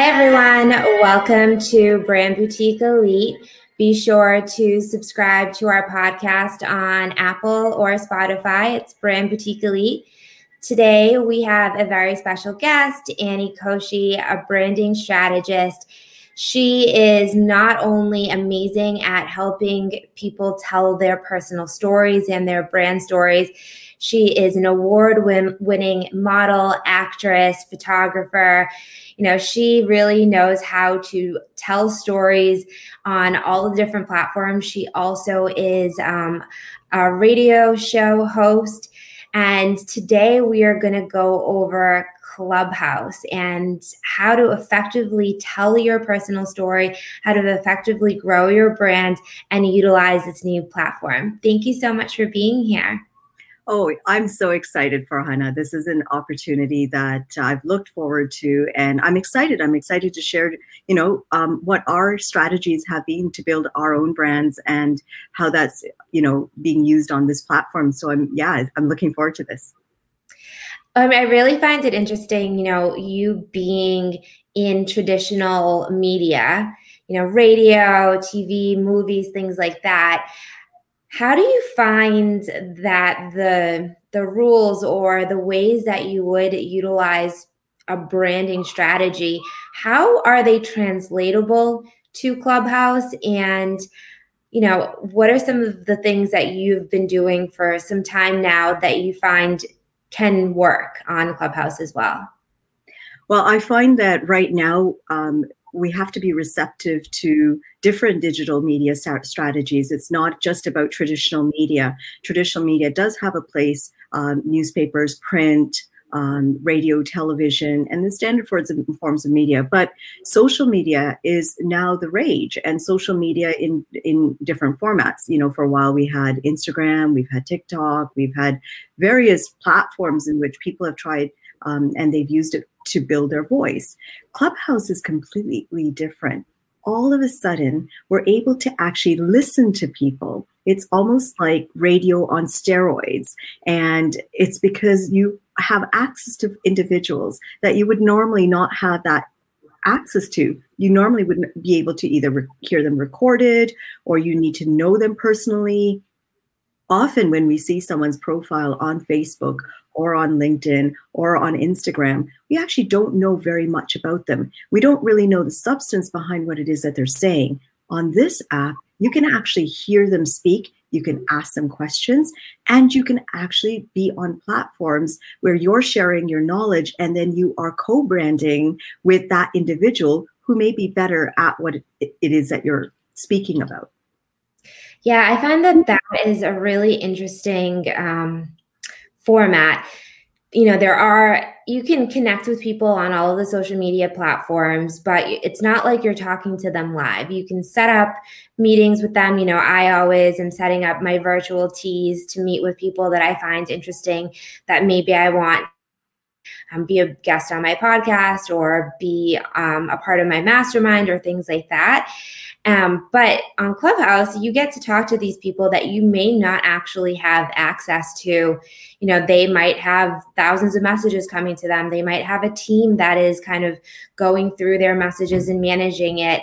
Hi, everyone. Welcome to Brand Boutique Elite. Be sure to subscribe to our podcast on Apple or Spotify. It's Brand Boutique Elite. Today, we have a very special guest, Annie Koshi, a branding strategist. She is not only amazing at helping people tell their personal stories and their brand stories, she is an award winning model, actress, photographer. You know, she really knows how to tell stories on all the different platforms. She also is um, a radio show host. And today we are going to go over Clubhouse and how to effectively tell your personal story, how to effectively grow your brand, and utilize this new platform. Thank you so much for being here. Oh, I'm so excited Farhana. This is an opportunity that I've looked forward to, and I'm excited. I'm excited to share, you know, um, what our strategies have been to build our own brands and how that's, you know, being used on this platform. So I'm, yeah, I'm looking forward to this. Um, I really find it interesting, you know, you being in traditional media, you know, radio, TV, movies, things like that how do you find that the the rules or the ways that you would utilize a branding strategy how are they translatable to clubhouse? And you know what are some of the things that you've been doing for some time now that you find can work on clubhouse as well? Well i find that right now um, we have to be receptive to different digital media strategies. It's not just about traditional media. Traditional media does have a place, um, newspapers, print, um, radio, television, and the standard forms of, media. But social media is now the rage, and social media in in different formats. You know, for a while we had Instagram, we've had TikTok, we've had various platforms in which people have tried um, and they've used it to build their voice. Clubhouse is completely different. All of a sudden, we're able to actually listen to people. It's almost like radio on steroids. And it's because you have access to individuals that you would normally not have that access to. You normally wouldn't be able to either hear them recorded or you need to know them personally. Often, when we see someone's profile on Facebook or on LinkedIn or on Instagram, we actually don't know very much about them. We don't really know the substance behind what it is that they're saying. On this app, you can actually hear them speak, you can ask them questions, and you can actually be on platforms where you're sharing your knowledge and then you are co branding with that individual who may be better at what it is that you're speaking about. Yeah, I find that that is a really interesting um, format you know there are you can connect with people on all of the social media platforms but it's not like you're talking to them live. You can set up meetings with them. You know i always am setting up my virtual teas to meet with people that i find interesting that maybe i want um, be a guest on my podcast or be um, a part of my mastermind or things like that um, but on Clubhouse, you get to talk to these people that you may not actually have access to. You know, they might have thousands of messages coming to them. They might have a team that is kind of going through their messages and managing it.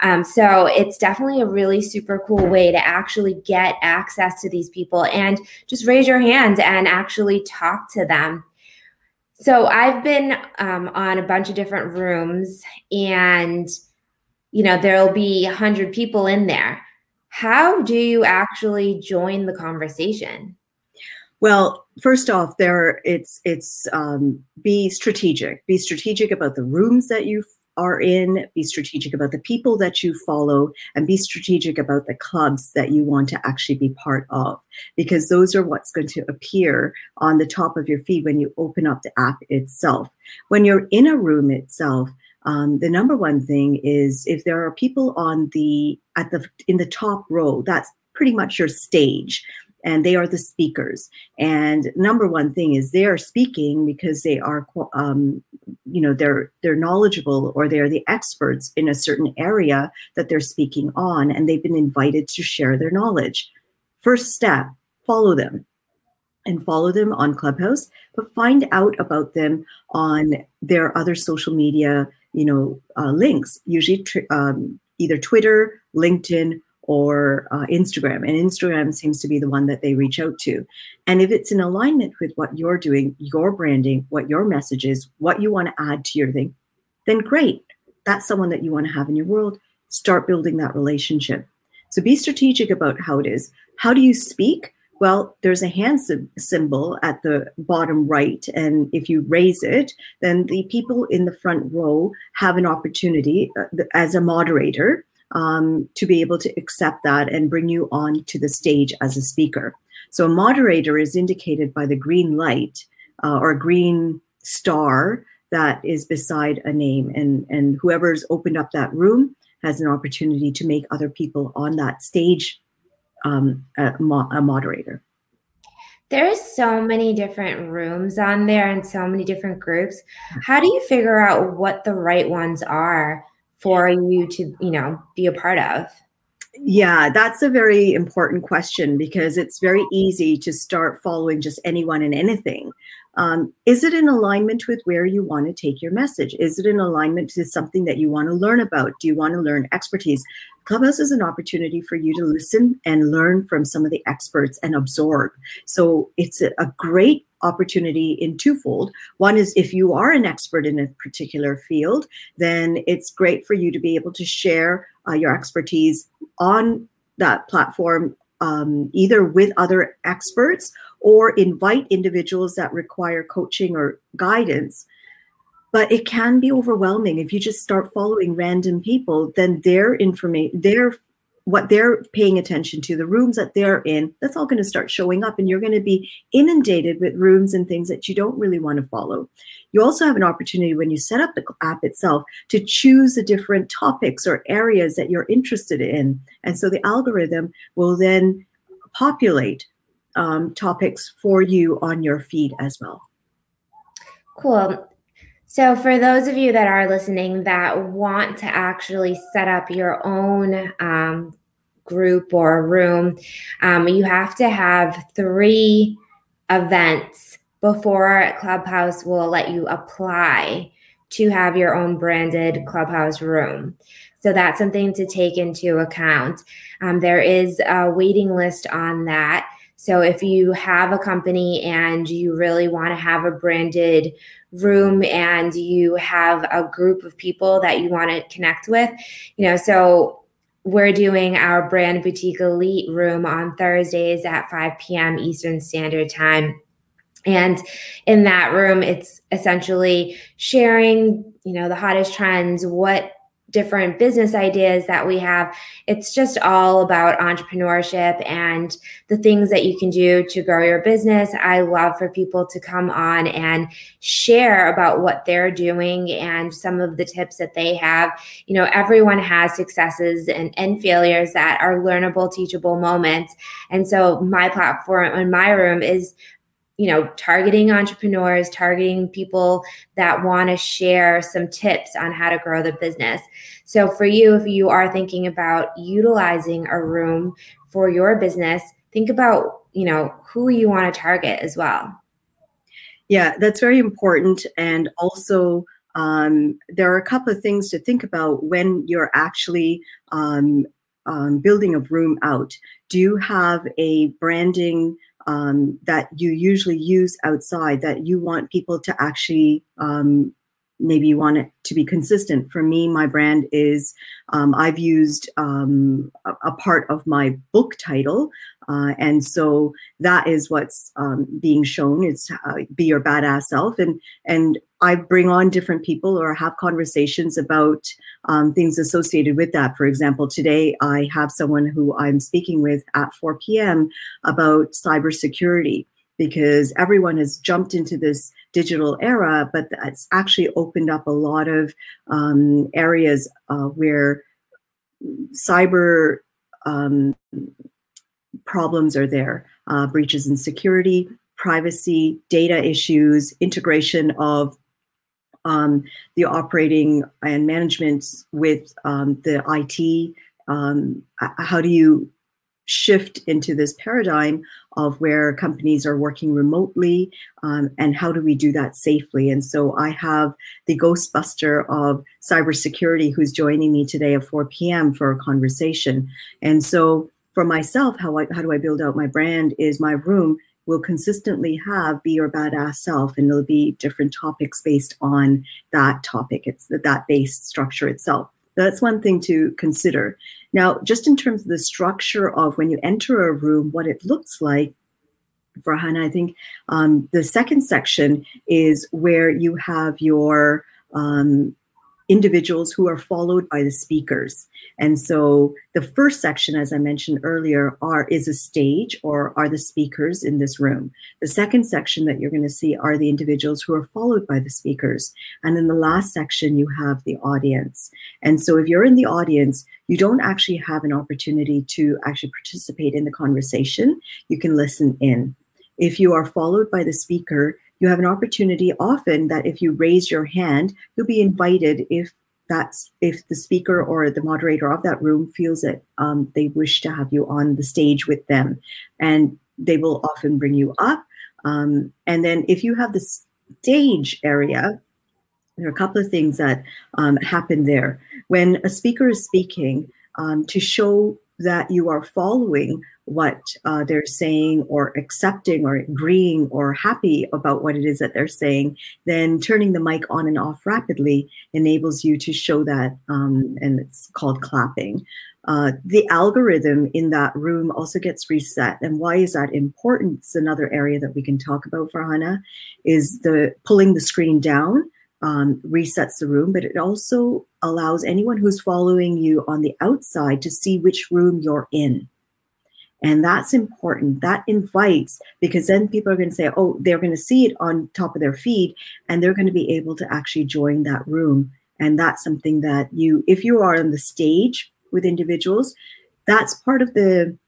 Um, so it's definitely a really super cool way to actually get access to these people and just raise your hand and actually talk to them. So I've been um, on a bunch of different rooms and you know there'll be a 100 people in there. How do you actually join the conversation? Well first off there it's it's um, be strategic. Be strategic about the rooms that you are in be strategic about the people that you follow and be strategic about the clubs that you want to actually be part of. Because those are what's going to appear on the top of your feed when you open up the app itself. When you're in a room itself um, the number one thing is if there are people on the at the in the top row, that's pretty much your stage and they are the speakers. And number one thing is they are speaking because they are, um, you know, they're they're knowledgeable or they are the experts in a certain area that they're speaking on, and they've been invited to share their knowledge. First step: follow them, and follow them on Clubhouse, but find out about them on their other social media you know, uh, links, usually um, either Twitter, LinkedIn, or uh, Instagram. And Instagram seems to be the one that they reach out to. And if it's in alignment with what you're doing, your branding, what your message is, what you want to add to your thing, then great. That's someone that you want to have in your world. Start building that relationship. So be strategic about how it is. How do you speak? Well, there's a hand symbol at the bottom right. And if you raise it, then the people in the front row have an opportunity uh, as a moderator um, to be able to accept that and bring you on to the stage as a speaker. So a moderator is indicated by the green light uh, or green star that is beside a name. And, and whoever's opened up that room has an opportunity to make other people on that stage um, a, a moderator. There's so many different rooms on there and so many different groups. How do you figure out what the right ones are for you to, you know, be a part of? Yeah, that's a very important question because it's very easy to start following just anyone and anything. Um, is it in alignment with where you want to take your message? Is it in alignment to something that you want to learn about? Do you want to learn expertise? Clubhouse is an opportunity for you to listen and learn from some of the experts and absorb. So it's a, a great opportunity in twofold. One is if you are an expert in a particular field, then it's great for you to be able to share uh, your expertise on that platform, um, either with other experts or invite individuals that require coaching or guidance. But it can be overwhelming if you just start following random people. Then their information, their what they're paying attention to, the rooms that they're in, that's all going to start showing up. And you're going to be inundated with rooms and things that you don't really want to follow. You also have an opportunity when you set up the app itself to choose the different topics or areas that you're interested in. And so the algorithm will then populate um, topics for you on your feed as well. Cool. So, for those of you that are listening that want to actually set up your own um, group or room, um, you have to have three events before Clubhouse will let you apply to have your own branded Clubhouse room. So that's something to take into account. Um, there is a waiting list on that. So if you have a company and you really want to have a branded room and you have a group of people that you want to connect with, you know, so we're doing our brand boutique elite room on Thursdays at 5 p.m. Eastern Standard Time. And in that room, it's essentially sharing, you know, the hottest trends, what different business ideas that we have. It's just all about entrepreneurship and the things that you can do to grow your business. I love for people to come on and share about what they're doing and some of the tips that they have. You know, everyone has successes and, and failures that are learnable, teachable moments. And so my platform in my room is you know, targeting entrepreneurs, targeting people that want to share some tips on how to grow the business. So, for you, if you are thinking about utilizing a room for your business, think about, you know, who you want to target as well. Yeah, that's very important. And also, um, there are a couple of things to think about when you're actually um, um, building a room out. Do you have a branding um, that you usually use outside that you want people to actually um, maybe you want it to be consistent. For me, my brand is um, I've used um, a, a, part of my book title, uh, and so that is what's um, being shown. It's uh, be your badass self, and and I bring on different people or have conversations about um, things associated with that. For example, today I have someone who I'm speaking with at 4 p.m. about cybersecurity because everyone has jumped into this digital era, but it's actually opened up a lot of um, areas uh, where cyber um, problems are there uh, breaches in security, privacy, data issues, integration of um, the operating and management with um, the IT. Um, how do you shift into this paradigm of where companies are working remotely um, and how do we do that safely. And so I have the Ghostbuster of cybersecurity who's joining me today at 4 p.m. for a conversation. And so for myself, how, I, how do I build out my brand is my room will consistently have be your badass self and there'll be different topics based on that topic. It's that base structure itself. That's one thing to consider. Now just in terms of the structure of when you enter a room what it looks like Farhana i think um, the second section is where you have your um, individuals who are followed by the speakers. And so the first section, as I mentioned earlier, are is a stage or are the speakers in this room. The second section that you're going to see are the individuals who are followed by the speakers. And in the last section, you have the audience. And so if you're in the audience, you don't actually have an opportunity to actually participate in the conversation. You can listen in. If you are followed by the speaker, you have an opportunity often that if you raise your hand, you'll be invited if that's if the speaker or the moderator of that room feels that um, they wish to have you on the stage with them. And they will often bring you up. Um, and then if you have the stage area there are a couple of things that um, happen there. When a speaker is speaking um, to show that you are following what uh, they're saying or accepting or agreeing or happy about what it is that they're saying, then turning the mic on and off rapidly enables you to show that, um, and it's called clapping. Uh, the algorithm in that room also gets reset. And why is that important? It's another area that we can talk about Farhana, is the pulling the screen down um, resets the room, but it also allows anyone who's following you on the outside to see which room you're in. And that's important. That invites, because then people are going to say, oh, they're going to see it on top of their feed and they're going to be able to actually join that room. And that's something that you, if you are on the stage with individuals, that's part of the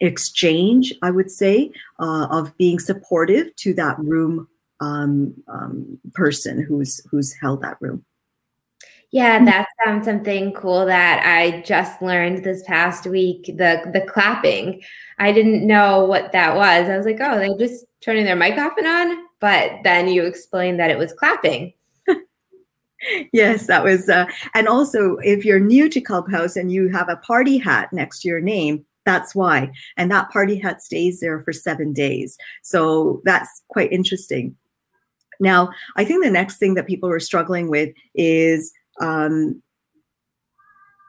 exchange, I would say, uh, of being supportive to that room um, um, person who's who's held that room. Yeah, that's um, something cool that I just learned this past week. The the clapping, I didn't know what that was. I was like, oh, they're just turning their mic off and on. But then you explained that it was clapping. yes, that was. Uh, and also, if you're new to Clubhouse and you have a party hat next to your name, that's why. And that party hat stays there for seven days. So that's quite interesting. Now, I think the next thing that people are struggling with is um,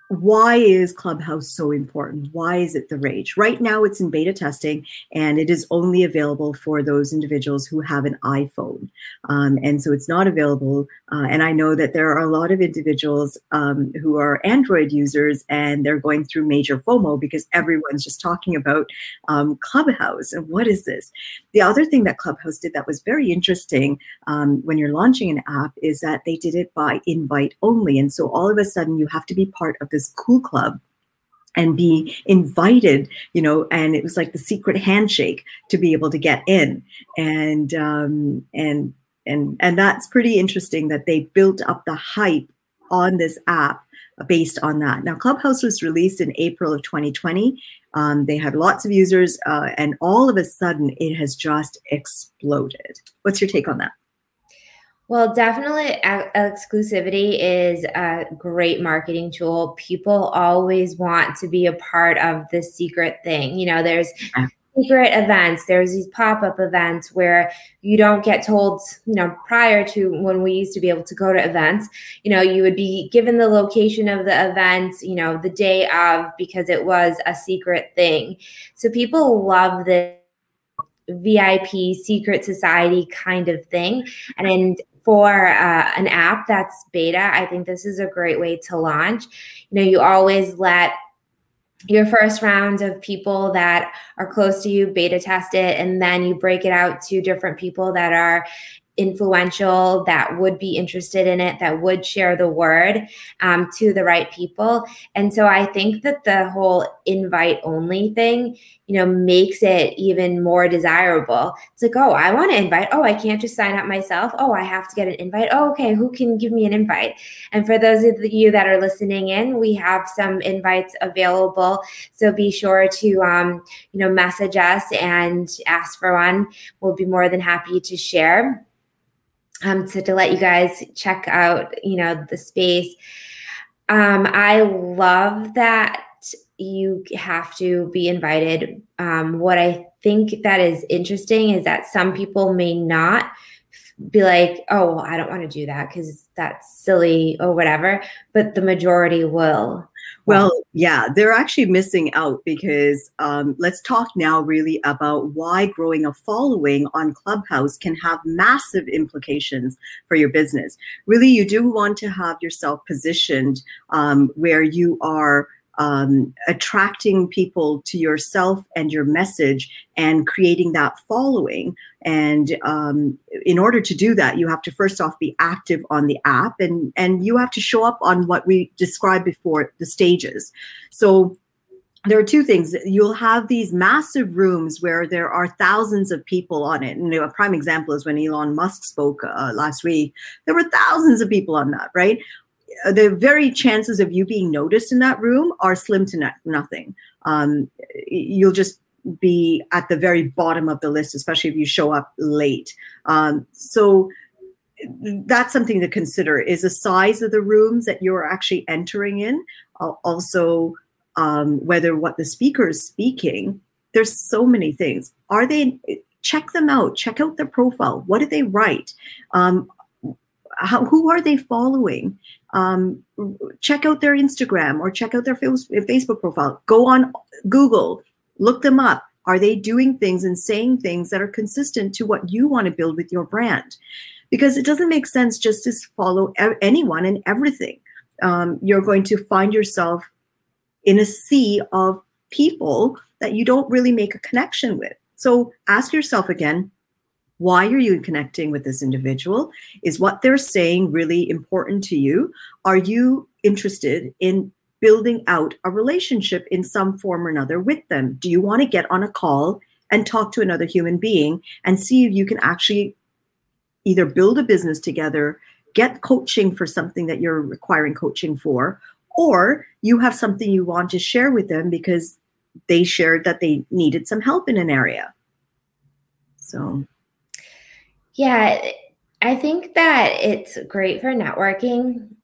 why is Clubhouse so important? Why is it the rage? Right now, it's in beta testing and it is only available for those individuals who have an iPhone. Um, and so it's not available. Uh, and I know that there are a lot of individuals um, who are Android users and they're going through major FOMO because everyone's just talking about um, Clubhouse and what is this? The other thing that Clubhouse did that was very interesting um, when you're launching an app is that they did it by invite only. And so all of a sudden, you have to be part of the this cool club and be invited, you know, and it was like the secret handshake to be able to get in. And um, and and and that's pretty interesting that they built up the hype on this app based on that. Now, Clubhouse was released in April of 2020. Um, they had lots of users, uh, and all of a sudden, it has just exploded. What's your take on that? Well, definitely exclusivity is a great marketing tool. People always want to be a part of the secret thing. You know, there's secret events, there's these pop up events where you don't get told, you know, prior to when we used to be able to go to events, you know, you would be given the location of the event, you know, the day of because it was a secret thing. So people love this. VIP secret society kind of thing. And for uh, an app that's beta, I think this is a great way to launch. You know, you always let your first round of people that are close to you beta test it, and then you break it out to different people that are influential that would be interested in it, that would share the word um, to the right people. And so I think that the whole invite only thing, you know, makes it even more desirable. It's like, oh, I want to invite. Oh, I can't just sign up myself. Oh, I have to get an invite. Oh, okay, who can give me an invite? And for those of you that are listening in, we have some invites available. So be sure to, um, you know, message us and ask for one. We'll be more than happy to share um, so to let you guys check out, you know, the space. Um, I love that you have to be invited. Um, what I think that is interesting is that some people may not be like, oh, well, I don't want to do that because that's silly or whatever, but the majority will. Well, yeah, they're actually missing out because um, let's talk now really about why growing a following on Clubhouse can have massive implications for your business. Really, you do want to have yourself positioned um, where you are um, attracting people to yourself and your message and creating that following. And um, in order to do that, you have to first off be active on the app and, and you have to show up on what we described before the stages. So there are two things. You'll have these massive rooms where there are thousands of people on it. And a prime example is when Elon Musk spoke uh, last week. There were thousands of people on that, right? The very chances of you being noticed in that room are slim to nothing. Um, you'll just be at the very bottom of the list, especially if you show up late. Um, so that's something to consider is the size of the rooms that you're actually entering in. Uh, also, um, whether what the speaker is speaking, there's so many things. Are they, check them out, check out their profile. What do they write? Um, how, who are they following? Um, check out their Instagram or check out their Facebook profile. Go on Google, look them up. Are they doing things and saying things that are consistent to what you want to build with your brand? Because it doesn't make sense just to follow anyone and everything. Um, you're going to find yourself in a sea of people that you don't really make a connection with. So ask yourself again why are you connecting with this individual? Is what they're saying really important to you? Are you interested in building out a relationship in some form or another with them? Do you want to get on a call and talk to another human being and see if you can actually either build a business together, get coaching for something that you're requiring coaching for, or you have something you want to share with them because they shared that they needed some help in an area. So yeah, I think that it's great for networking.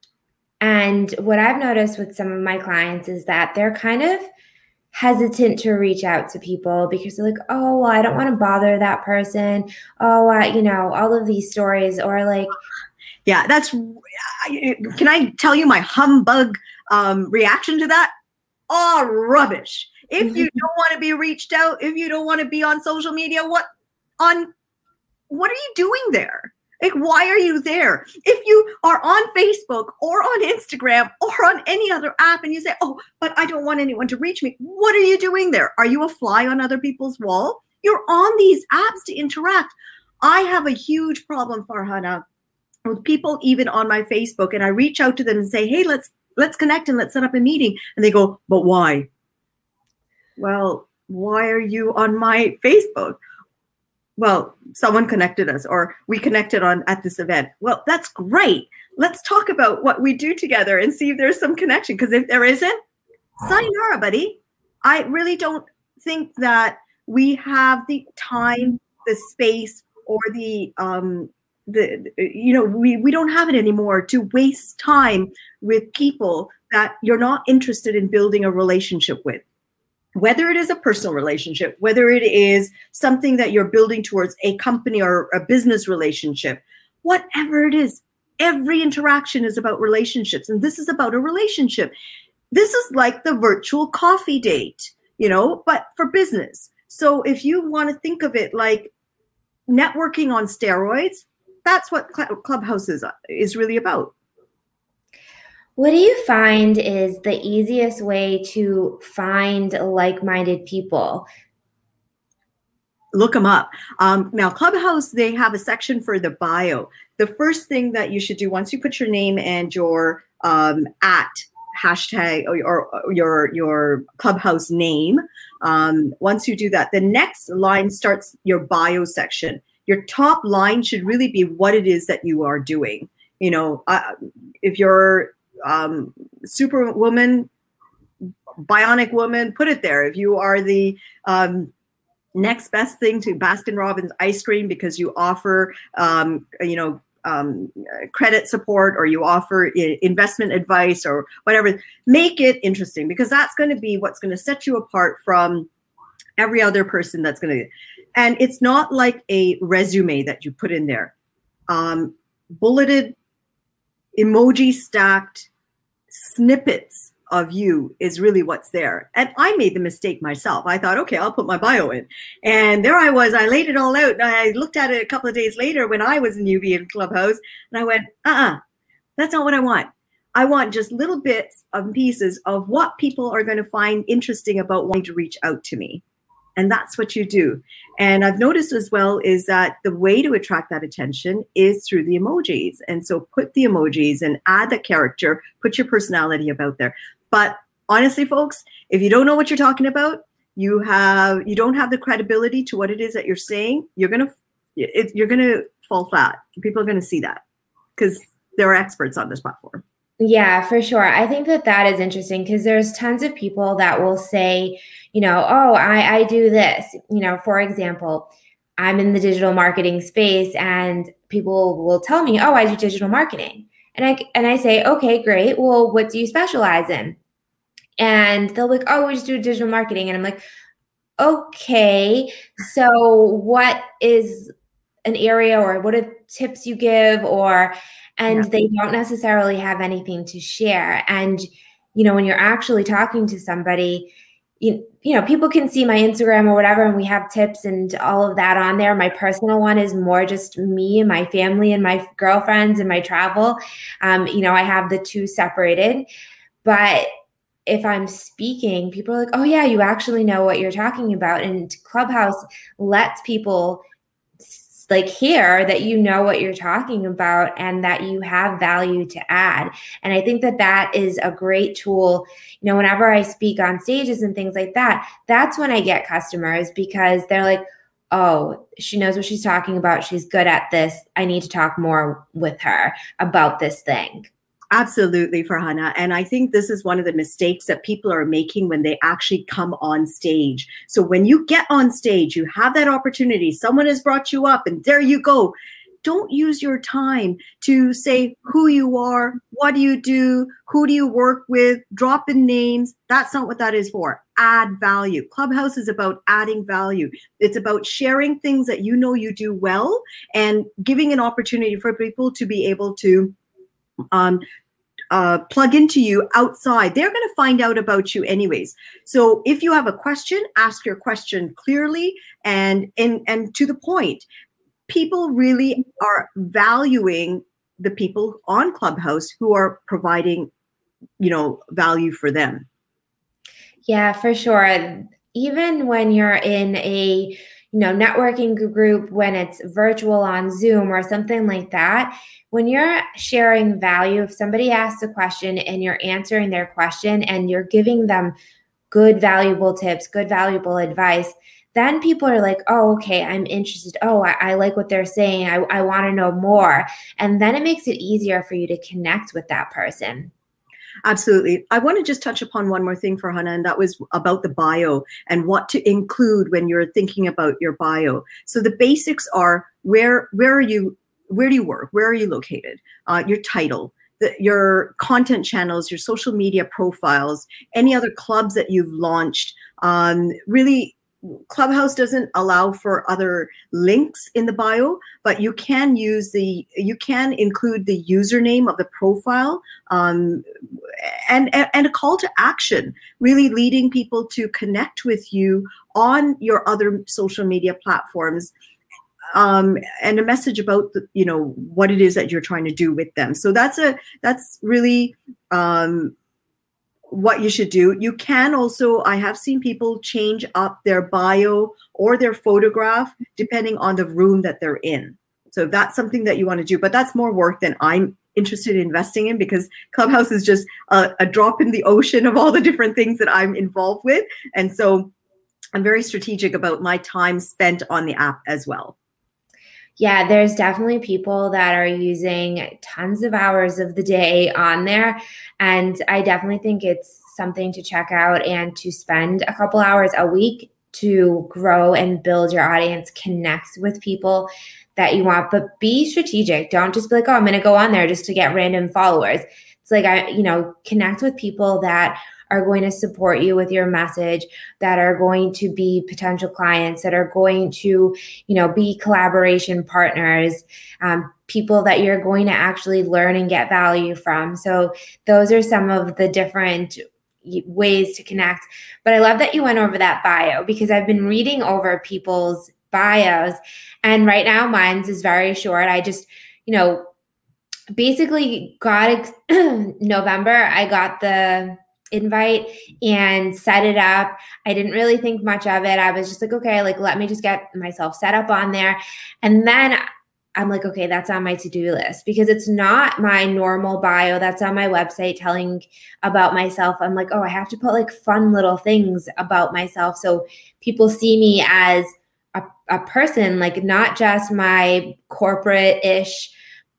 And what I've noticed with some of my clients is that they're kind of hesitant to reach out to people because they're like, oh, well, I don't want to bother that person. Oh, uh, you know, all of these stories, or like, yeah, that's. Can I tell you my humbug um, reaction to that? Oh, rubbish. If you don't want to be reached out, if you don't want to be on social media, what on what are you doing there? Like, why are you there? If you are on Facebook or on Instagram or on any other app and you say, oh, but I don't want anyone to reach me, what are you doing there? Are you a fly on other people's wall? You're on these apps to interact. I have a huge problem, Farhana, with people even on my Facebook, and I reach out to them and say, hey, let's let's connect and let's set up a meeting. And they go, but why? Well, why are you on my Facebook? Well someone connected us or we connected on at this event. Well that's great. Let's talk about what we do together and see if there's some connection because if there isn't sayonara buddy. I really don't think that we have the time the space or the um the you know we we don't have it anymore to waste time with people that you're not interested in building a relationship with whether it is a personal relationship, whether it is something that you're building towards a company or a business relationship, whatever it is, every interaction is about relationships. And this is about a relationship. This is like the virtual coffee date, you know, but for business. So if you want to think of it like networking on steroids, that's what Clubhouse is, is really about. What do you find is the easiest way to find like minded people? look them up. Um, now, Clubhouse, they have a section for the bio. The first thing that you should do once you put your name and your um, at hashtag or, or, your your clubhouse name. Um, once you do that, the next line starts your bio section. Your top line should really be what it is that you are doing. You know, uh, if you're um, superwoman, bionic woman, put it there. If you are the um, next best thing to Baskin Robbins ice cream because you offer, um, you know, um, credit support or you offer investment advice or whatever, make it interesting because that's going to be what's going to set you apart from every other person that's going to. And it's not like a resume that you put in there. Um, bulleted, emoji stacked snippets of you is really what's there. And I made the mistake myself. I thought, okay, I'll put my bio in. And there I was. I laid it all out. And I looked at it a couple of days later when I was a UB in Clubhouse. And I went, uh uh-uh, uh, that's not what I want. I want just little bits of pieces of what people are going to find interesting about wanting to reach out to me and that's what you do. And i've noticed as well is that the way to attract that attention is through the emojis. And so put the emojis and add the character put your personality about there. But honestly folks if you don't know what you're talking about you have you don't have the credibility to what it is that you're saying you're gonna it, you're gonna fall flat. People are gonna see that because there are experts on this platform. Yeah, for sure. I think that that is interesting because there's tons of people that will say, you know, oh, I, I do this. You know, for example, I'm in the digital marketing space and people will tell me, oh, I do digital marketing. And I and I say, okay, great. Well, what do you specialize in? And they'll be like, oh, we just do digital marketing. And I'm like, okay, so what is an area or what are tips you give or and yeah. they don't necessarily have anything to share. And, you know, when you're actually talking to somebody, you, you know, people can see my Instagram or whatever, and we have tips and all of that on there. My personal one is more just me and my family and my girlfriends and my travel. Um, you know, I have the two separated. But if I'm speaking, people are like, oh, yeah, you actually know what you're talking about. And Clubhouse lets people like here that you know what you're talking about and that you have value to add. And i think that that is a great tool you know whenever i speak on stages and things like that that's when i get customers because they're like oh she knows what she's talking about. She's good at this. I need to talk more with her about this thing Absolutely, Farhana. And I think this is one of the mistakes that people are making when they actually come on stage. So when you get on stage, you have that opportunity, someone has brought you up, and there you go. Don't use your time to say who you are, what do you do, who do you work with, drop in names. That's not what that is for. Add value. Clubhouse is about adding value. It's about sharing things that you know you do well and giving an opportunity for people to be able to um, uh, plug into you outside, they're going to find out about you anyways. So if you have a question, ask your question clearly and and and to the point. People really are valuing the people on Clubhouse who are providing, you know, value for them. Yeah, for sure. Even when you're in a you know networking group when it's virtual on zoom or something like that when you're sharing value if somebody asks a question and you're answering their question and you're giving them good valuable tips good valuable advice then people are like oh okay i'm interested. Oh i, I like what they're saying. I, I want to know more. And then it makes it easier for you to connect with that person Absolutely. I want to just touch upon one more thing Farhana, and that was about the bio and what to include when you're thinking about your bio. So the basics are where where are you where do you work? Where are you located? Uh, your title, the, your content channels, your social media profiles, any other clubs that you've launched. Um, really Clubhouse doesn't allow for other links in the bio, but you can use the you can include the username of the profile um, and and a call to action, really leading people to connect with you on your other social media platforms. Um, and a message about the, you know what it is that you're trying to do with them. So that's a that's really um, what you should do. You can also, I have seen people change up their bio or their photograph depending on the room that they're in. So that's something that you want to do, but that's more work than I'm interested in investing in because Clubhouse is just a, a drop in the ocean of all the different things that I'm involved with. And so I'm very strategic about my time spent on the app as well. Yeah, there's definitely people that are using tons of hours of the day on there. And I definitely think it's something to check out and to spend a couple hours a week to grow and build your audience, connect with people that you want, but be strategic. Don't just be like, oh, I'm going to go on there just to get random followers. It's like, I, you know, connect with people that are going to support you with your message, that are going to be potential clients, that are going to, you know, be collaboration partners, um, people that you're going to actually learn and get value from. So those are some of the different ways to connect. But I love that you went over that bio because I've been reading over people's bios and right now mine's is very short. I just, you know, basically got November, I got the invite and set it up. I didn't really think much of it. I was just like, okay, like let me just get myself set up on there. And then I'm like, okay, that's on my to do list because it's not my normal bio that's on my website telling about myself. I'm like, oh, I have to put like fun little things about myself so people see me as a, a person, like not just my corporate ish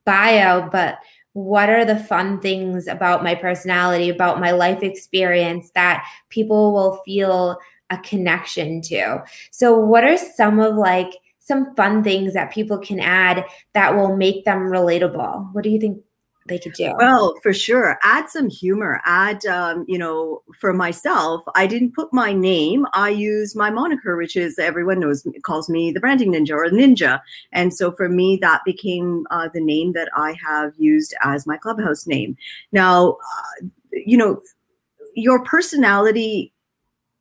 bio, but what are the fun things about my personality, about my life experience that people will feel a connection to. So, what are some of like some fun things that people can add that will make them relatable? What do you think they could do? Well, for sure. Add some humor. Add, um, you know, for myself, I didn't put my name. I use my moniker, which is everyone knows calls me the branding ninja or ninja. And so for me, that became uh, the name that I have used as my clubhouse name. Now, uh, you know, your personality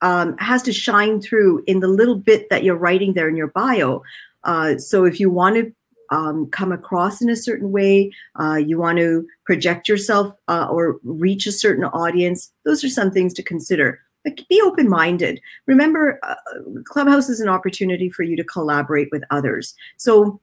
um, has to shine through in the little bit that you're writing there in your bio. Uh, so if you want to um, come across in a certain way, uh, you want to project yourself uh, or reach a certain audience, those are some things to consider. But be open minded. Remember, uh, Clubhouse is an opportunity for you to collaborate with others. So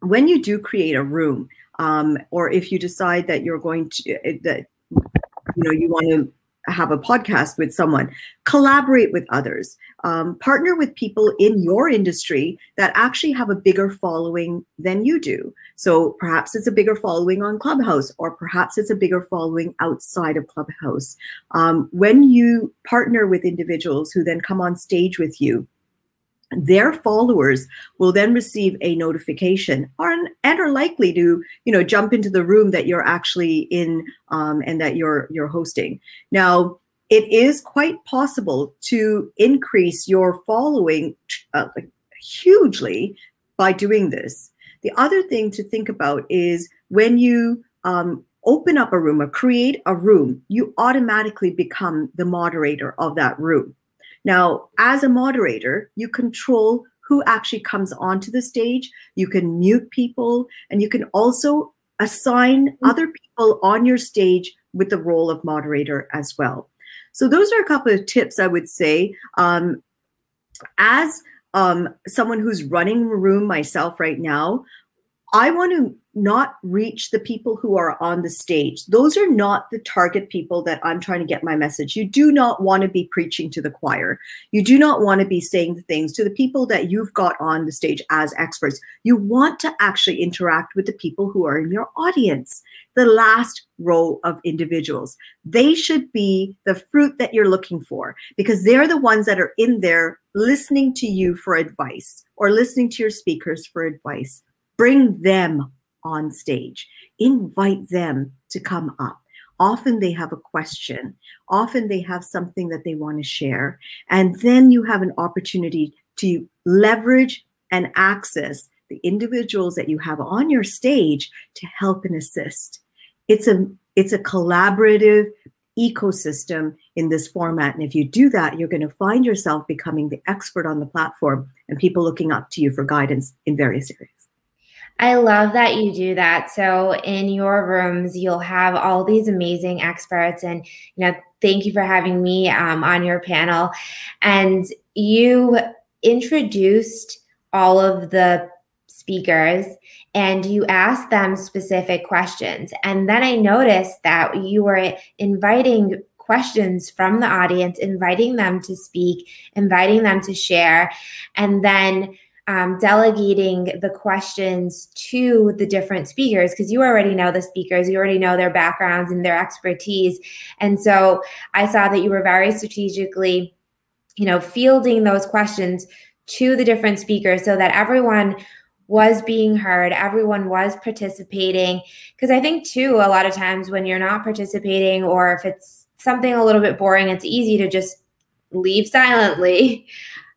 when you do create a room, um, or if you decide that you're going to, uh, that you know you want to have a podcast with someone, collaborate with others, um, partner with people in your industry that actually have a bigger following than you do. So perhaps it's a bigger following on Clubhouse, or perhaps it's a bigger following outside of Clubhouse. Um, when you partner with individuals who then come on stage with you, their followers will then receive a notification or, and are likely to you know jump into the room that you're actually in um, and that you're you're hosting. Now it is quite possible to increase your following uh, hugely by doing this. The other thing to think about is when you um, open up a room or create a room you automatically become the moderator of that room now, as a moderator, you control who actually comes onto the stage. You can mute people, and you can also assign mm-hmm. other people on your stage with the role of moderator as well. So, those are a couple of tips I would say. Um, as um, someone who's running a room myself right now, I want to not reach the people who are on the stage. Those are not the target people that I'm trying to get my message. You do not want to be preaching to the choir. You do not want to be saying the things to the people that you've got on the stage as experts. You want to actually interact with the people who are in your audience, the last row of individuals. They should be the fruit that you're looking for because they're the ones that are in there listening to you for advice or listening to your speakers for advice. Bring them on stage. Invite them to come up. Often they have a question. Often they have something that they want to share. And then you have an opportunity to leverage and access the individuals that you have on your stage to help and assist. It's a it's a collaborative ecosystem in this format. And if you do that, you're going to find yourself becoming the expert on the platform and people looking up to you for guidance in various areas. I love that you do that. So in your rooms, you'll have all these amazing experts, and you know, thank you for having me um, on your panel. And you introduced all of the speakers and you asked them specific questions. And then I noticed that you were inviting questions from the audience, inviting them to speak, inviting them to share, and then um, delegating the questions to the different speakers because you already know the speakers, you already know their backgrounds and their expertise. And so I saw that you were very strategically, you know, fielding those questions to the different speakers so that everyone was being heard, everyone was participating. Because I think, too, a lot of times when you're not participating or if it's something a little bit boring, it's easy to just leave silently.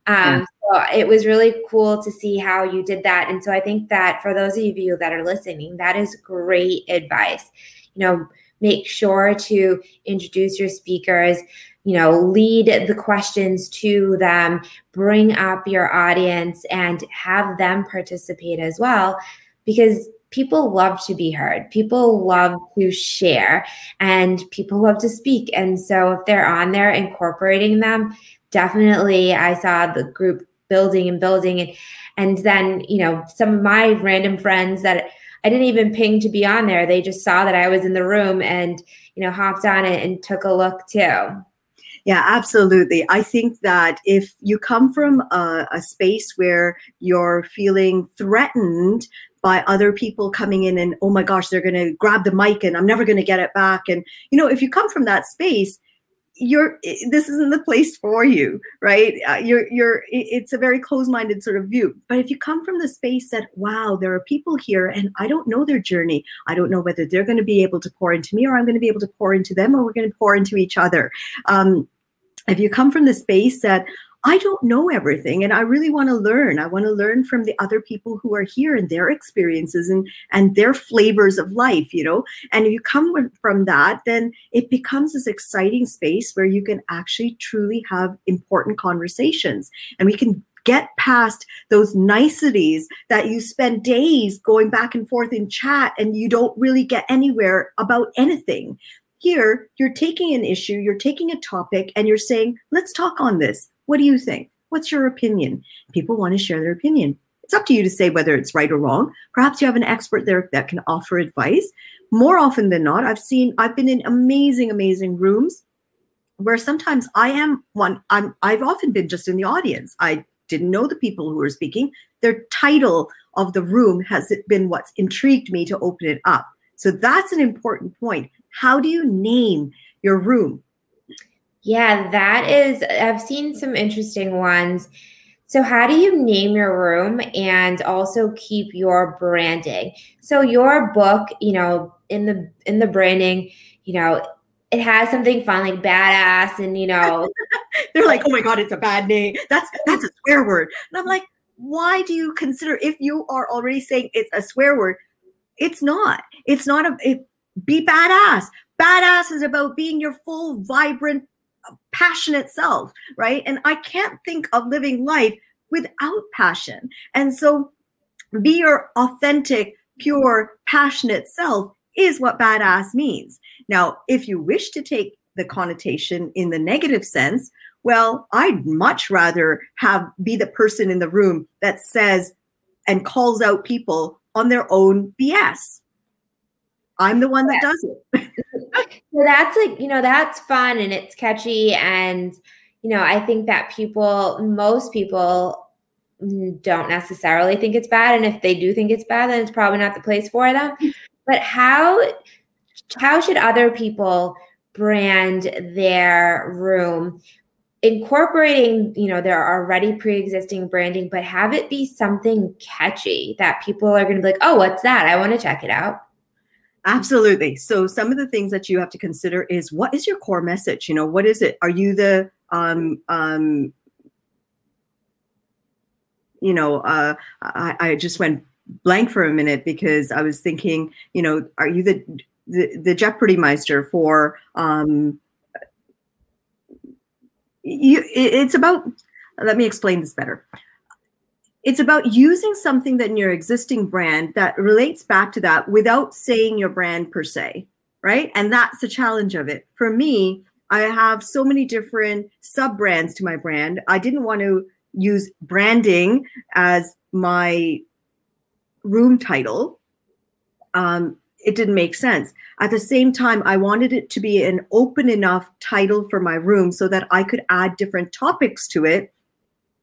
Um, yeah. So it was really cool to see how you did that. And so I think that for those of you that are listening, that is great advice. You know, make sure to introduce your speakers, you know, lead the questions to them, bring up your audience and have them participate as well because people love to be heard. People love to share and people love to speak. And so if they're on there incorporating them, definitely I saw the group building and building and and then, you know, some of my random friends that I didn't even ping to be on there. They just saw that I was in the room and, you know, hopped on it and took a look too. Yeah, absolutely. I think that if you come from a, a, space where you're feeling threatened by other people coming in and, oh my gosh, they're going to grab the mic and I'm never going to get it back. And, you know, if you come from that space, you're this isn't the place for you right? Uh, you're you're it's a very closed-minded sort of view. But if you come from the space that wow there are people here and i don't know their journey i don't know whether they're going to be able to pour into me or i'm going to be able to pour into them or we're going to pour into each other. Um, if you come from the space that I don't know everything and I really want to learn. I want to learn from the other people who are here and their experiences and and their flavors of life, you know. And if you come from that, then it becomes this exciting space where you can actually truly have important conversations and we can get past those niceties that you spend days going back and forth in chat and you don't really get anywhere about anything. Here, you're taking an issue, you're taking a topic, and you're saying, let's talk on this. What do you think? What's your opinion? People want to share their opinion. It's up to you to say whether it's right or wrong. Perhaps you have an expert there that can offer advice. More often than not, I've seen, I've been in amazing, amazing rooms where sometimes I am one, I'm, I've often been just in the audience. I didn't know the people who were speaking. Their title of the room has been what's intrigued me to open it up. So that's an important point. How do you name your room? Yeah, that is, I've seen some interesting ones. So, how do you name your room and also keep your branding? So, your book, you know, in the in the branding, you know, it has something fun like badass, and you know, they're like, "Oh my god, it's a bad name. That's that's a swear word." And I'm like, "Why do you consider if you are already saying it's a swear word? It's not. It's not a. It, be badass. Badass is about being your full, vibrant passionate self, right? And I can't think of living life without passion. And so be your authentic, pure, passionate self is what badass means. Now, if you wish to take the connotation in the negative sense, well, I'd much rather have be the person in the room that says and calls out people on their own BS. I'm the one that does it. so that's like, you know, that's fun and it's catchy. And, you know, I think that people, most people don't necessarily think it's bad. And if they do think it's bad, then it's probably not the place for them. Mm-hmm. But how how should other people brand their room incorporating you know their already pre-existing branding but have it be something catchy that people are going to be like oh what's that i want to check it out Absolutely. So some of the things that you have to consider is what is your core message? You know, what is it? Are you the um um you know, uh I, I just went blank for a minute because I was thinking, you know, are you the the, the Jeopardy Meister for um you it's about let me explain this better it's about using something that in your existing brand that relates back to that without saying your brand per se, right? And that's the challenge of it. For me, I have so many different sub brands to my brand. I didn't want to use branding as my room title. Um, it didn't make sense. At the same time, I wanted it to be an open enough title for my room so that I could add different topics to it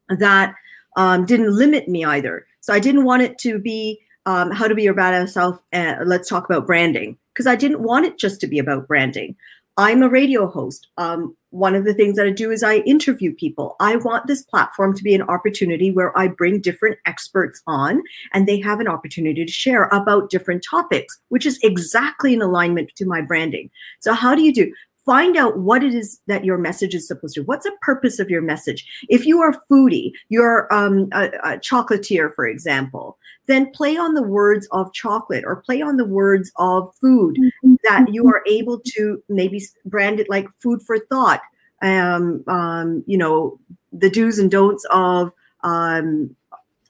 that um, didn't limit me either. So I didn't want it to be um, how to be your badass self. Uh, let's talk about branding because I didn't want it just to be about branding. I'm a radio host. Um, one of the things that I do is I interview people. I want this platform to be an opportunity where I bring different experts on and they have an opportunity to share about different topics, which is exactly in alignment to my branding. So, how do you do? Find out what it is that your message is supposed to what's the purpose of your message if you are foodie you're um, a, a chocolatier for example then play on the words of chocolate or play on the words of food mm-hmm. that you are able to maybe brand it like food for thought um, um, you know the do's and don'ts of um,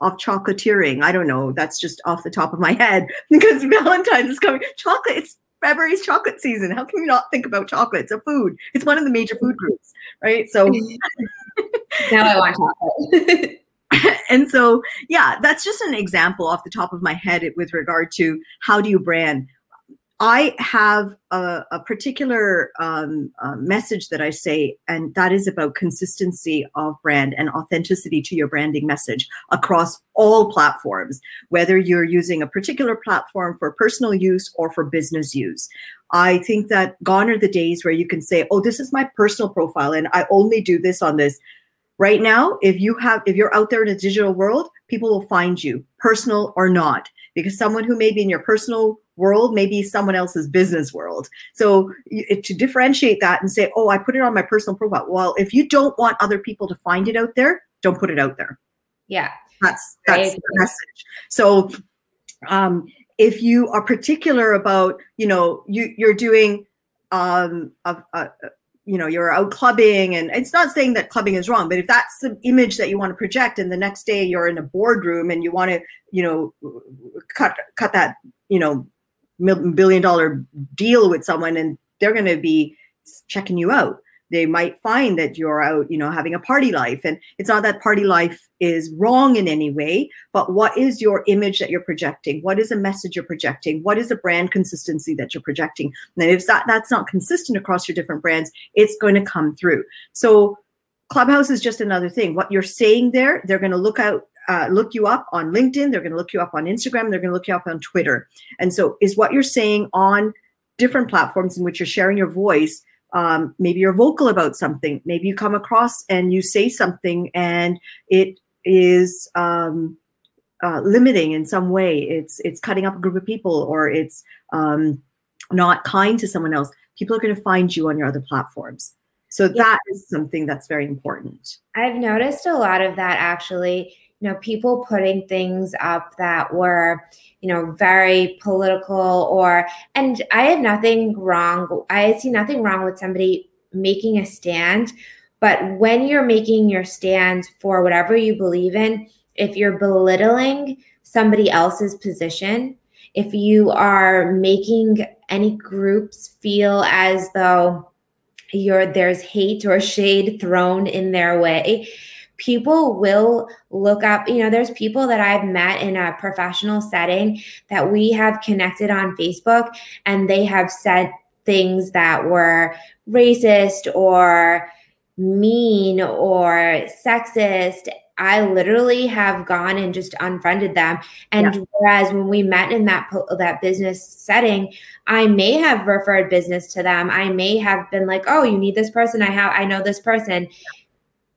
of chocolatiering. I don't know. That's just off the top of my head because Valentine's is coming. Chocolate, it's February's chocolate season. How can you not think about chocolate? It's a food. It's one of the major food groups, right? So now I want chocolate. and so, yeah, that's just an example off the top of my head with regard to how do you brand. I have a, a particular um, uh, message that I say, and that is about consistency of brand and authenticity to your branding message across all platforms, whether you're using a particular platform for personal use or for business use. I think that gone are the days where you can say, oh, this is my personal profile and I only do this on this. Right now, if you have, if you're out there in a digital world, people will find you, personal or not, because someone who may be in your personal world may be someone else's business world. So you, to differentiate that and say, oh, I put it on my personal profile. Well, if you don't want other people to find it out there, don't put it out there. Yeah. That's that's the message. So um, if you are particular about, you know, you you're doing um, a, a, you know you're out clubbing and it's not saying that clubbing is wrong but if that's the image that you want to project and the next day you're in a boardroom and you want to you know cut cut that you know billion dollar deal with someone and they're going to be checking you out they might find that you're out you know having a party life and it's not that party life is wrong in any way but what is your image that you're projecting what is a message you're projecting what is a brand consistency that you're projecting and if that that's not consistent across your different brands it's going to come through so clubhouse is just another thing what you're saying there they're going to look out uh, look you up on LinkedIn. They're going to look you up on Instagram. They're going to look you up on Twitter. And so, is what you're saying on different platforms in which you're sharing your voice. Um, maybe you're vocal about something. Maybe you come across and you say something and it is um, uh, limiting in some way. It's it's cutting up a group of people or it's um, not kind to someone else. People are going to find you on your other platforms. So yeah. that is something that's very important. I've noticed a lot of that actually you know people putting things up that were you know very political or and i have nothing wrong i see nothing wrong with somebody making a stand but when you're making your stand for whatever you believe in if you're belittling somebody else's position if you are making any groups feel as though you're there's hate or shade thrown in their way people will look up you know there's people that i've met in a professional setting that we have connected on facebook and they have said things that were racist or mean or sexist I literally have gone and just unfriended them. And yeah. whereas when we met in that that business setting, I may have referred business to them. I may have been like, "Oh, you need this person. I have I know this person."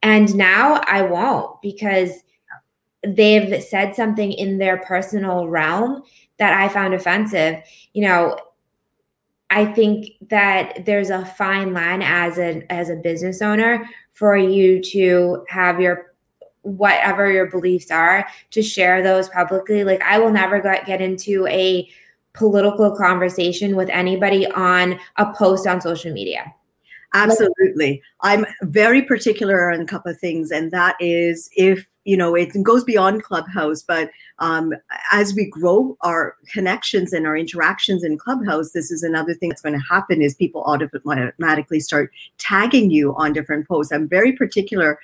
And now I won't because they've said something in their personal realm that I found offensive. You know, I think that there's a fine line as a as a business owner for you to have your whatever your beliefs are to share those publicly. Like I will never get into a political conversation with anybody on a post on social media. Absolutely. I'm very particular on a couple of things, and that is if you know it goes beyond clubhouse but um, as we grow our connections and our interactions in clubhouse this is another thing that's going to happen is people automatically start tagging you on different posts i'm very particular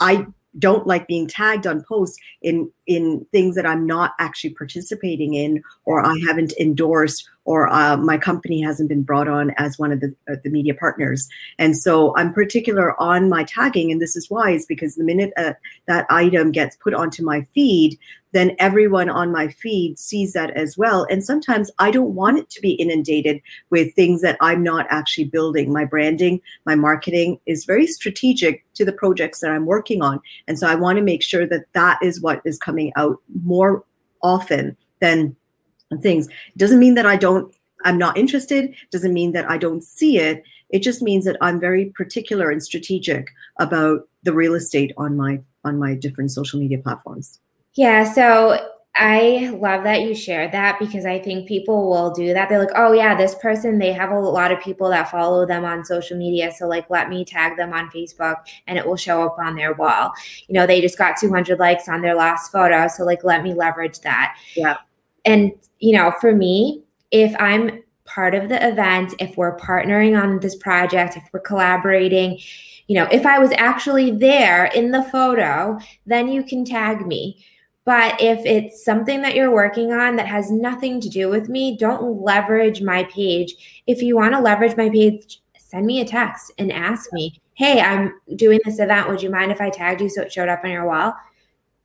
i don't like being tagged on posts in in things that I'm not actually participating in or I haven't endorsed or uh, my company hasn't been brought on as one of the, uh, the media partners. And so I'm particular on my tagging, and this is why is because the minute uh, that item gets put onto my feed, then everyone on my feed sees that as well. And sometimes I don't want it to be inundated with things that I'm not actually building. My branding, my marketing is very strategic to the projects that I'm working on. And so I want to make sure that that is what is coming out more often than things. Doesn't mean that I don't I'm not interested, doesn't mean that I don't see it. It just means that I'm very particular and strategic about the real estate on my on my different social media platforms. Yeah, so I love that you shared that because I think people will do that. They're like, oh, yeah, this person, they have a lot of people that follow them on social media. So, like, let me tag them on Facebook and it will show up on their wall. You know, they just got 200 likes on their last photo. So, like, let me leverage that. Yeah. And, you know, for me, if I'm part of the event, if we're partnering on this project, if we're collaborating, you know, if I was actually there in the photo, then you can tag me but if it's something that you're working on that has nothing to do with me, don't leverage my page. If you want to leverage my page, send me a text and ask me, hey, I'm doing this event. Would you mind if I tagged you so it showed up on your wall?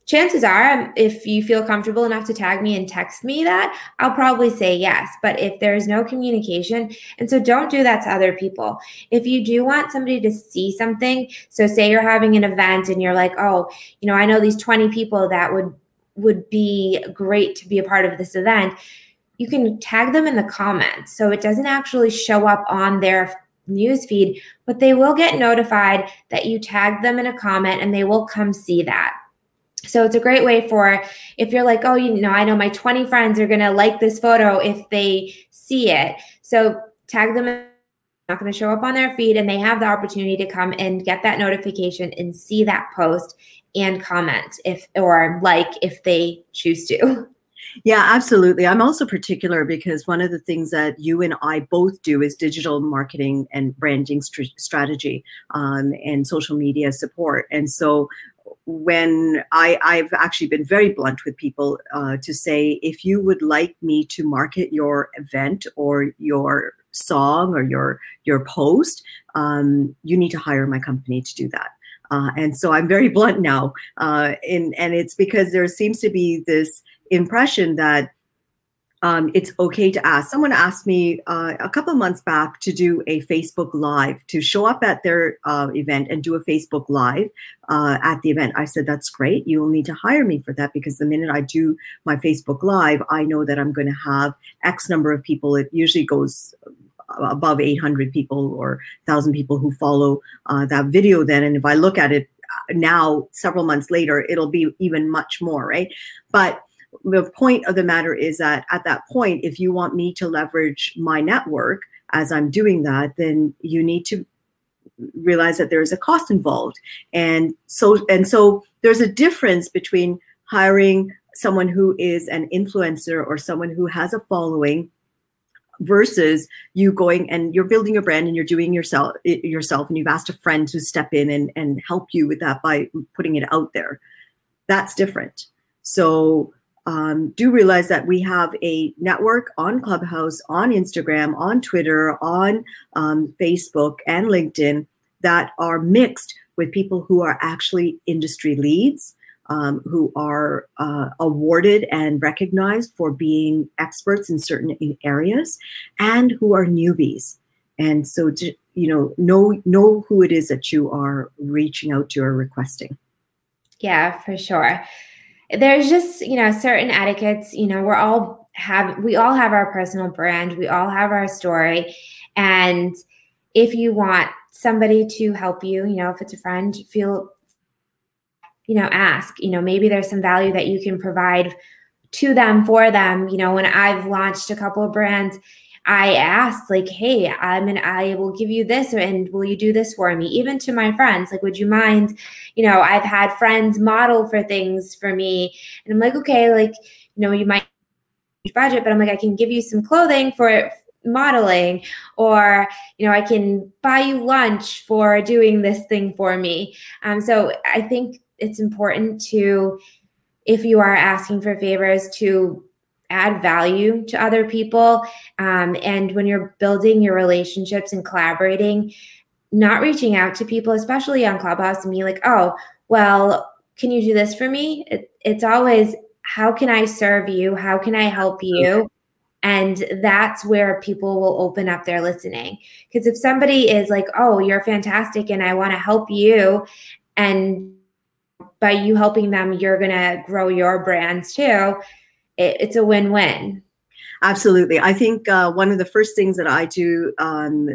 Chances are, if you feel comfortable enough to tag me and text me that, I'll probably say yes. But if there's no communication, and so don't do that to other people. If you do want somebody to see something, so say you're having an event and you're like, oh, you know, I know these 20 people that would would be great to be a part of this event, you can tag them in the comments. So it doesn't actually show up on their newsfeed, but they will get notified that you tagged them in a comment and they will come see that. So it's a great way for if you're like, oh, you know, I know my 20 friends are going to like this photo if they see it. So tag them not going to show up on their feed and they have the opportunity to come and get that notification and see that post and comment if or like if they choose to. Yeah, absolutely. I'm also particular because one of the things that you and I both do is digital marketing and branding st- strategy um, and social media support. And so when I, I've actually been very blunt with people uh, to say, if you would like me to market your event or your song or your your post, um, you need to hire my company to do that. Uh, and so I'm very blunt now. Uh, in, and it's because there seems to be this impression that um, it's okay to ask. Someone asked me uh, a couple months back to do a Facebook Live, to show up at their uh, event and do a Facebook Live uh, at the event. I said, That's great. You will need to hire me for that because the minute I do my Facebook Live, I know that I'm going to have X number of people. It usually goes above 800 people or 1,000 people who follow uh, that video then. And if I look at it uh, now, several months later, it'll be even much more, right? But the point of the matter is that at that point, if you want me to leverage my network as I'm doing that, then you need to realize that there's a cost involved. And so and so there's a difference between hiring someone who is an influencer or someone who has a following versus you going and you're building your brand and you're doing yourself yourself and you've asked a friend to step in and, and help you with that by putting it out there that's different so um, do realize that we have a network on clubhouse on instagram on twitter on um, facebook and linkedin that are mixed with people who are actually industry leads um, who are uh, awarded and recognized for being experts in certain areas and who are newbies. And so, to, you know, know know who it is that you are reaching out to or requesting. Yeah, for sure. There's just you know certain etiquettes. You know, we're all have we all have our personal brand. We all have our story, and if you want somebody to help you, you know, if it's a friend, feel you know ask you know maybe there's some value that you can provide to them for them. You know, when I've launched a couple of brands, I asked, like, hey, I'm an I will give you this and will you do this for me? Even to my friends, like, would you mind? You know, I've had friends model for things for me. And I'm like, okay, like, you know, you might budget, but I'm like, I can give you some clothing for modeling or you know i can buy you lunch for doing this thing for me um, so i think it's important to if you are asking for favors to add value to other people. Um, and when you're building your relationships and collaborating not reaching out to people especially on clubhouse and be like oh well can you do this for me? It, it's always how can i serve you? How can i help you? And that's where people will open up their listening. Because if somebody is like, oh, you're fantastic and I want to help you, and by you helping them, you're going to grow your brands too, it, it's a win win. Absolutely. I think uh, one of the first things that I do, um,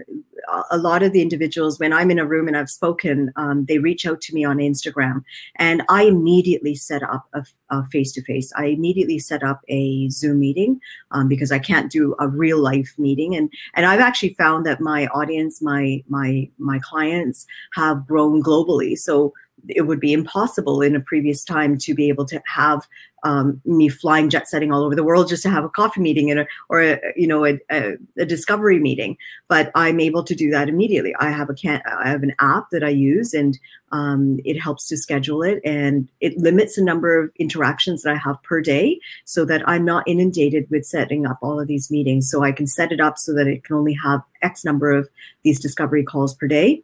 a lot of the individuals, when I'm in a room and I've spoken, um, they reach out to me on Instagram and I immediately set up a face to face. I immediately set up a Zoom meeting um, because I can't do a real life meeting. And, and I've actually found that my audience, my, my, my clients have grown globally. So it would be impossible in a previous time to be able to have um, me flying jet setting all over the world just to have a coffee meeting a, or a, you know a, a, a, discovery meeting. But i'm able to do that immediately. I have a can i have an app that i use and um, it helps to schedule it and it limits the number of interactions that i have per day so that i'm not inundated with setting up all of these meetings. So i can set it up so that it can only have x number of these discovery calls per day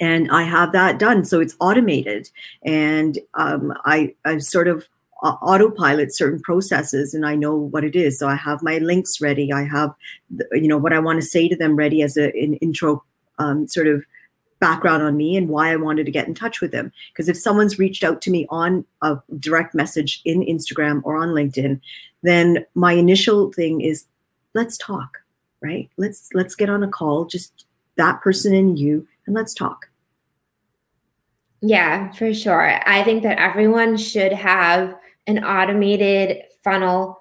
and I have that done. So it's automated, and um, I I sort of autopilot certain processes and I know what it is. So I have my links ready. I have, you know, what I want to say to them ready as a, an intro um, sort of background on me and why I wanted to get in touch with them. Because if someone's reached out to me on a direct message in Instagram or on LinkedIn, then my initial thing is, let's talk, right? Let's let's get on a call, just that person and you, and let's talk. Yeah, for sure. I think that everyone should have an automated funnel,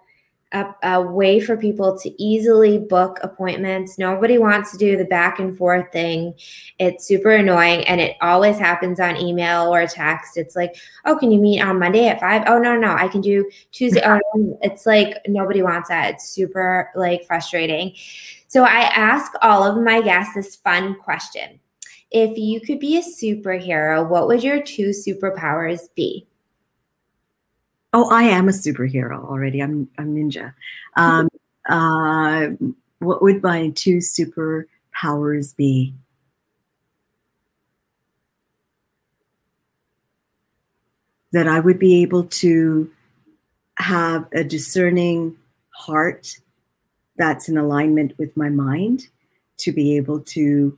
a, a, way for people to easily book appointments. Nobody wants to do the back and forth thing. It's super annoying and it always happens on email or text. It's like, oh, can you meet on Monday at five? Oh, no, no, I can do Tuesday. Oh, it's like nobody wants that. It's super like frustrating. So I ask all of my guests this fun question. If you could be a superhero, what would your two superpowers be? Oh, I am a superhero already. I'm I'm ninja. Um, uh, what would my two superpowers be? That I would be able to have a discerning heart that's in alignment with my mind, to be able to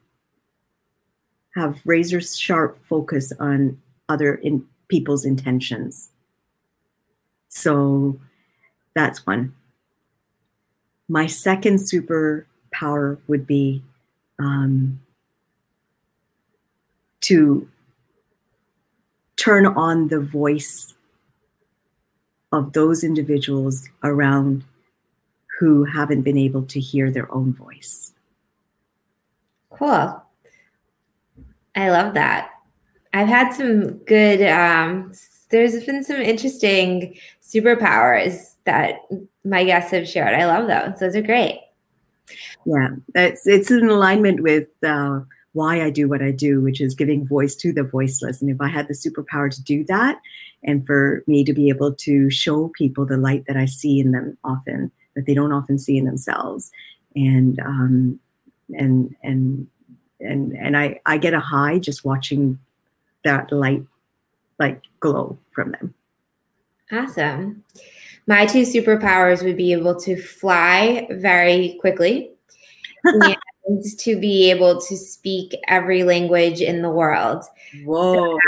have razor sharp focus on other in people's intentions so that's one. My second superpower would be um, to turn on the voice of those individuals around who haven't been able to hear their own voice. Cool. I love that. I've had some good um, there's been some interesting superpowers that my guests have shared. I love those. Those are great. Yeah, it's it's in alignment with uh, why I do what I do, which is giving voice to the voiceless. And if I had the superpower to do that, and for me to be able to show people the light that I see in them often, that they don't often see in themselves, and um, and and and and I I get a high just watching that light like glow from them. Awesome. My two superpowers would be able to fly very quickly and to be able to speak every language in the world. Whoa. So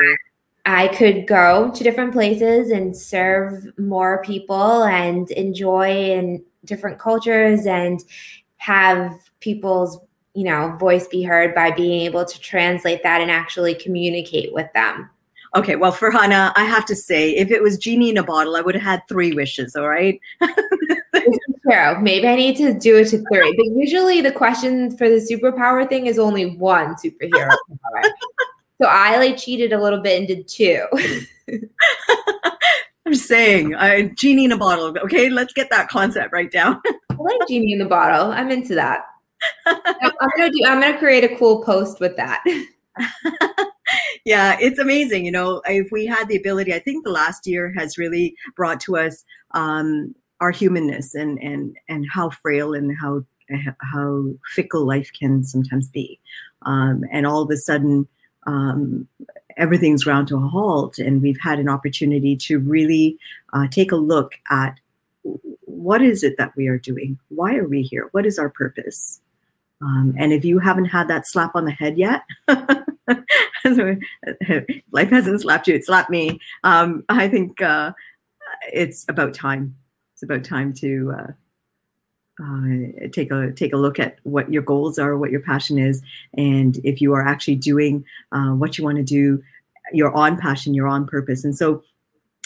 I could go to different places and serve more people and enjoy in different cultures and have people's you know voice be heard by being able to translate that and actually communicate with them Okay, well, Farhana, I have to say, if it was genie in a bottle, I would have had three wishes. All right. True. Maybe I need to do it to three. But usually, the question for the superpower thing is only one superhero power. So I like cheated a little bit and did two. I'm saying, I genie in a bottle. Okay, let's get that concept right down. I like genie in the bottle. I'm into that. I'm gonna do. I'm gonna create a cool post with that. yeah, it's amazing. You know, if we had the ability, I think the last year has really brought to us um, our humanness and and and how frail and how how fickle life can sometimes be. Um, and all of a sudden, um, everything's ground to a halt, and we've had an opportunity to really uh, take a look at what is it that we are doing? Why are we here? What is our purpose? Um, and if you haven't had that slap on the head yet, life hasn't slapped you, it slapped me. Um, I think uh, it's about time. It's about time to uh, uh, take a take a look at what your goals are, what your passion is, and if you are actually doing uh, what you want to do, you're on passion, you're on purpose. And so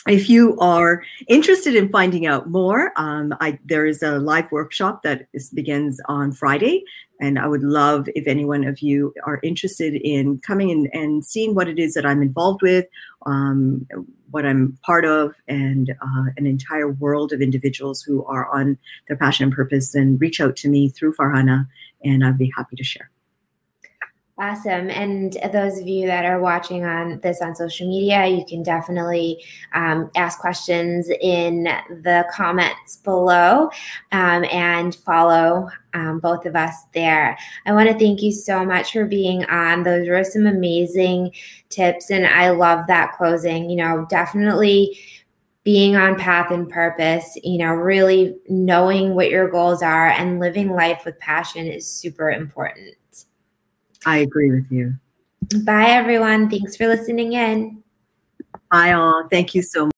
if you are interested in finding out more, um, I, there is a live workshop that is, begins on Friday. And I would love if any one of you are interested in coming in and seeing what it is that I'm involved with, um, what I'm part of, and uh, an entire world of individuals who are on their passion and purpose, then reach out to me through Farhana, and I'd be happy to share. Awesome. And those of you that are watching on this on social media, you can definitely um, ask questions in the comments below um, and follow um, both of us there. I want to thank you so much for being on. Those were some amazing tips. And I love that closing. You know, definitely being on path and purpose, you know, really knowing what your goals are and living life with passion is super important. I agree with you. Bye, everyone. Thanks for listening in. Bye, all. Thank you so much.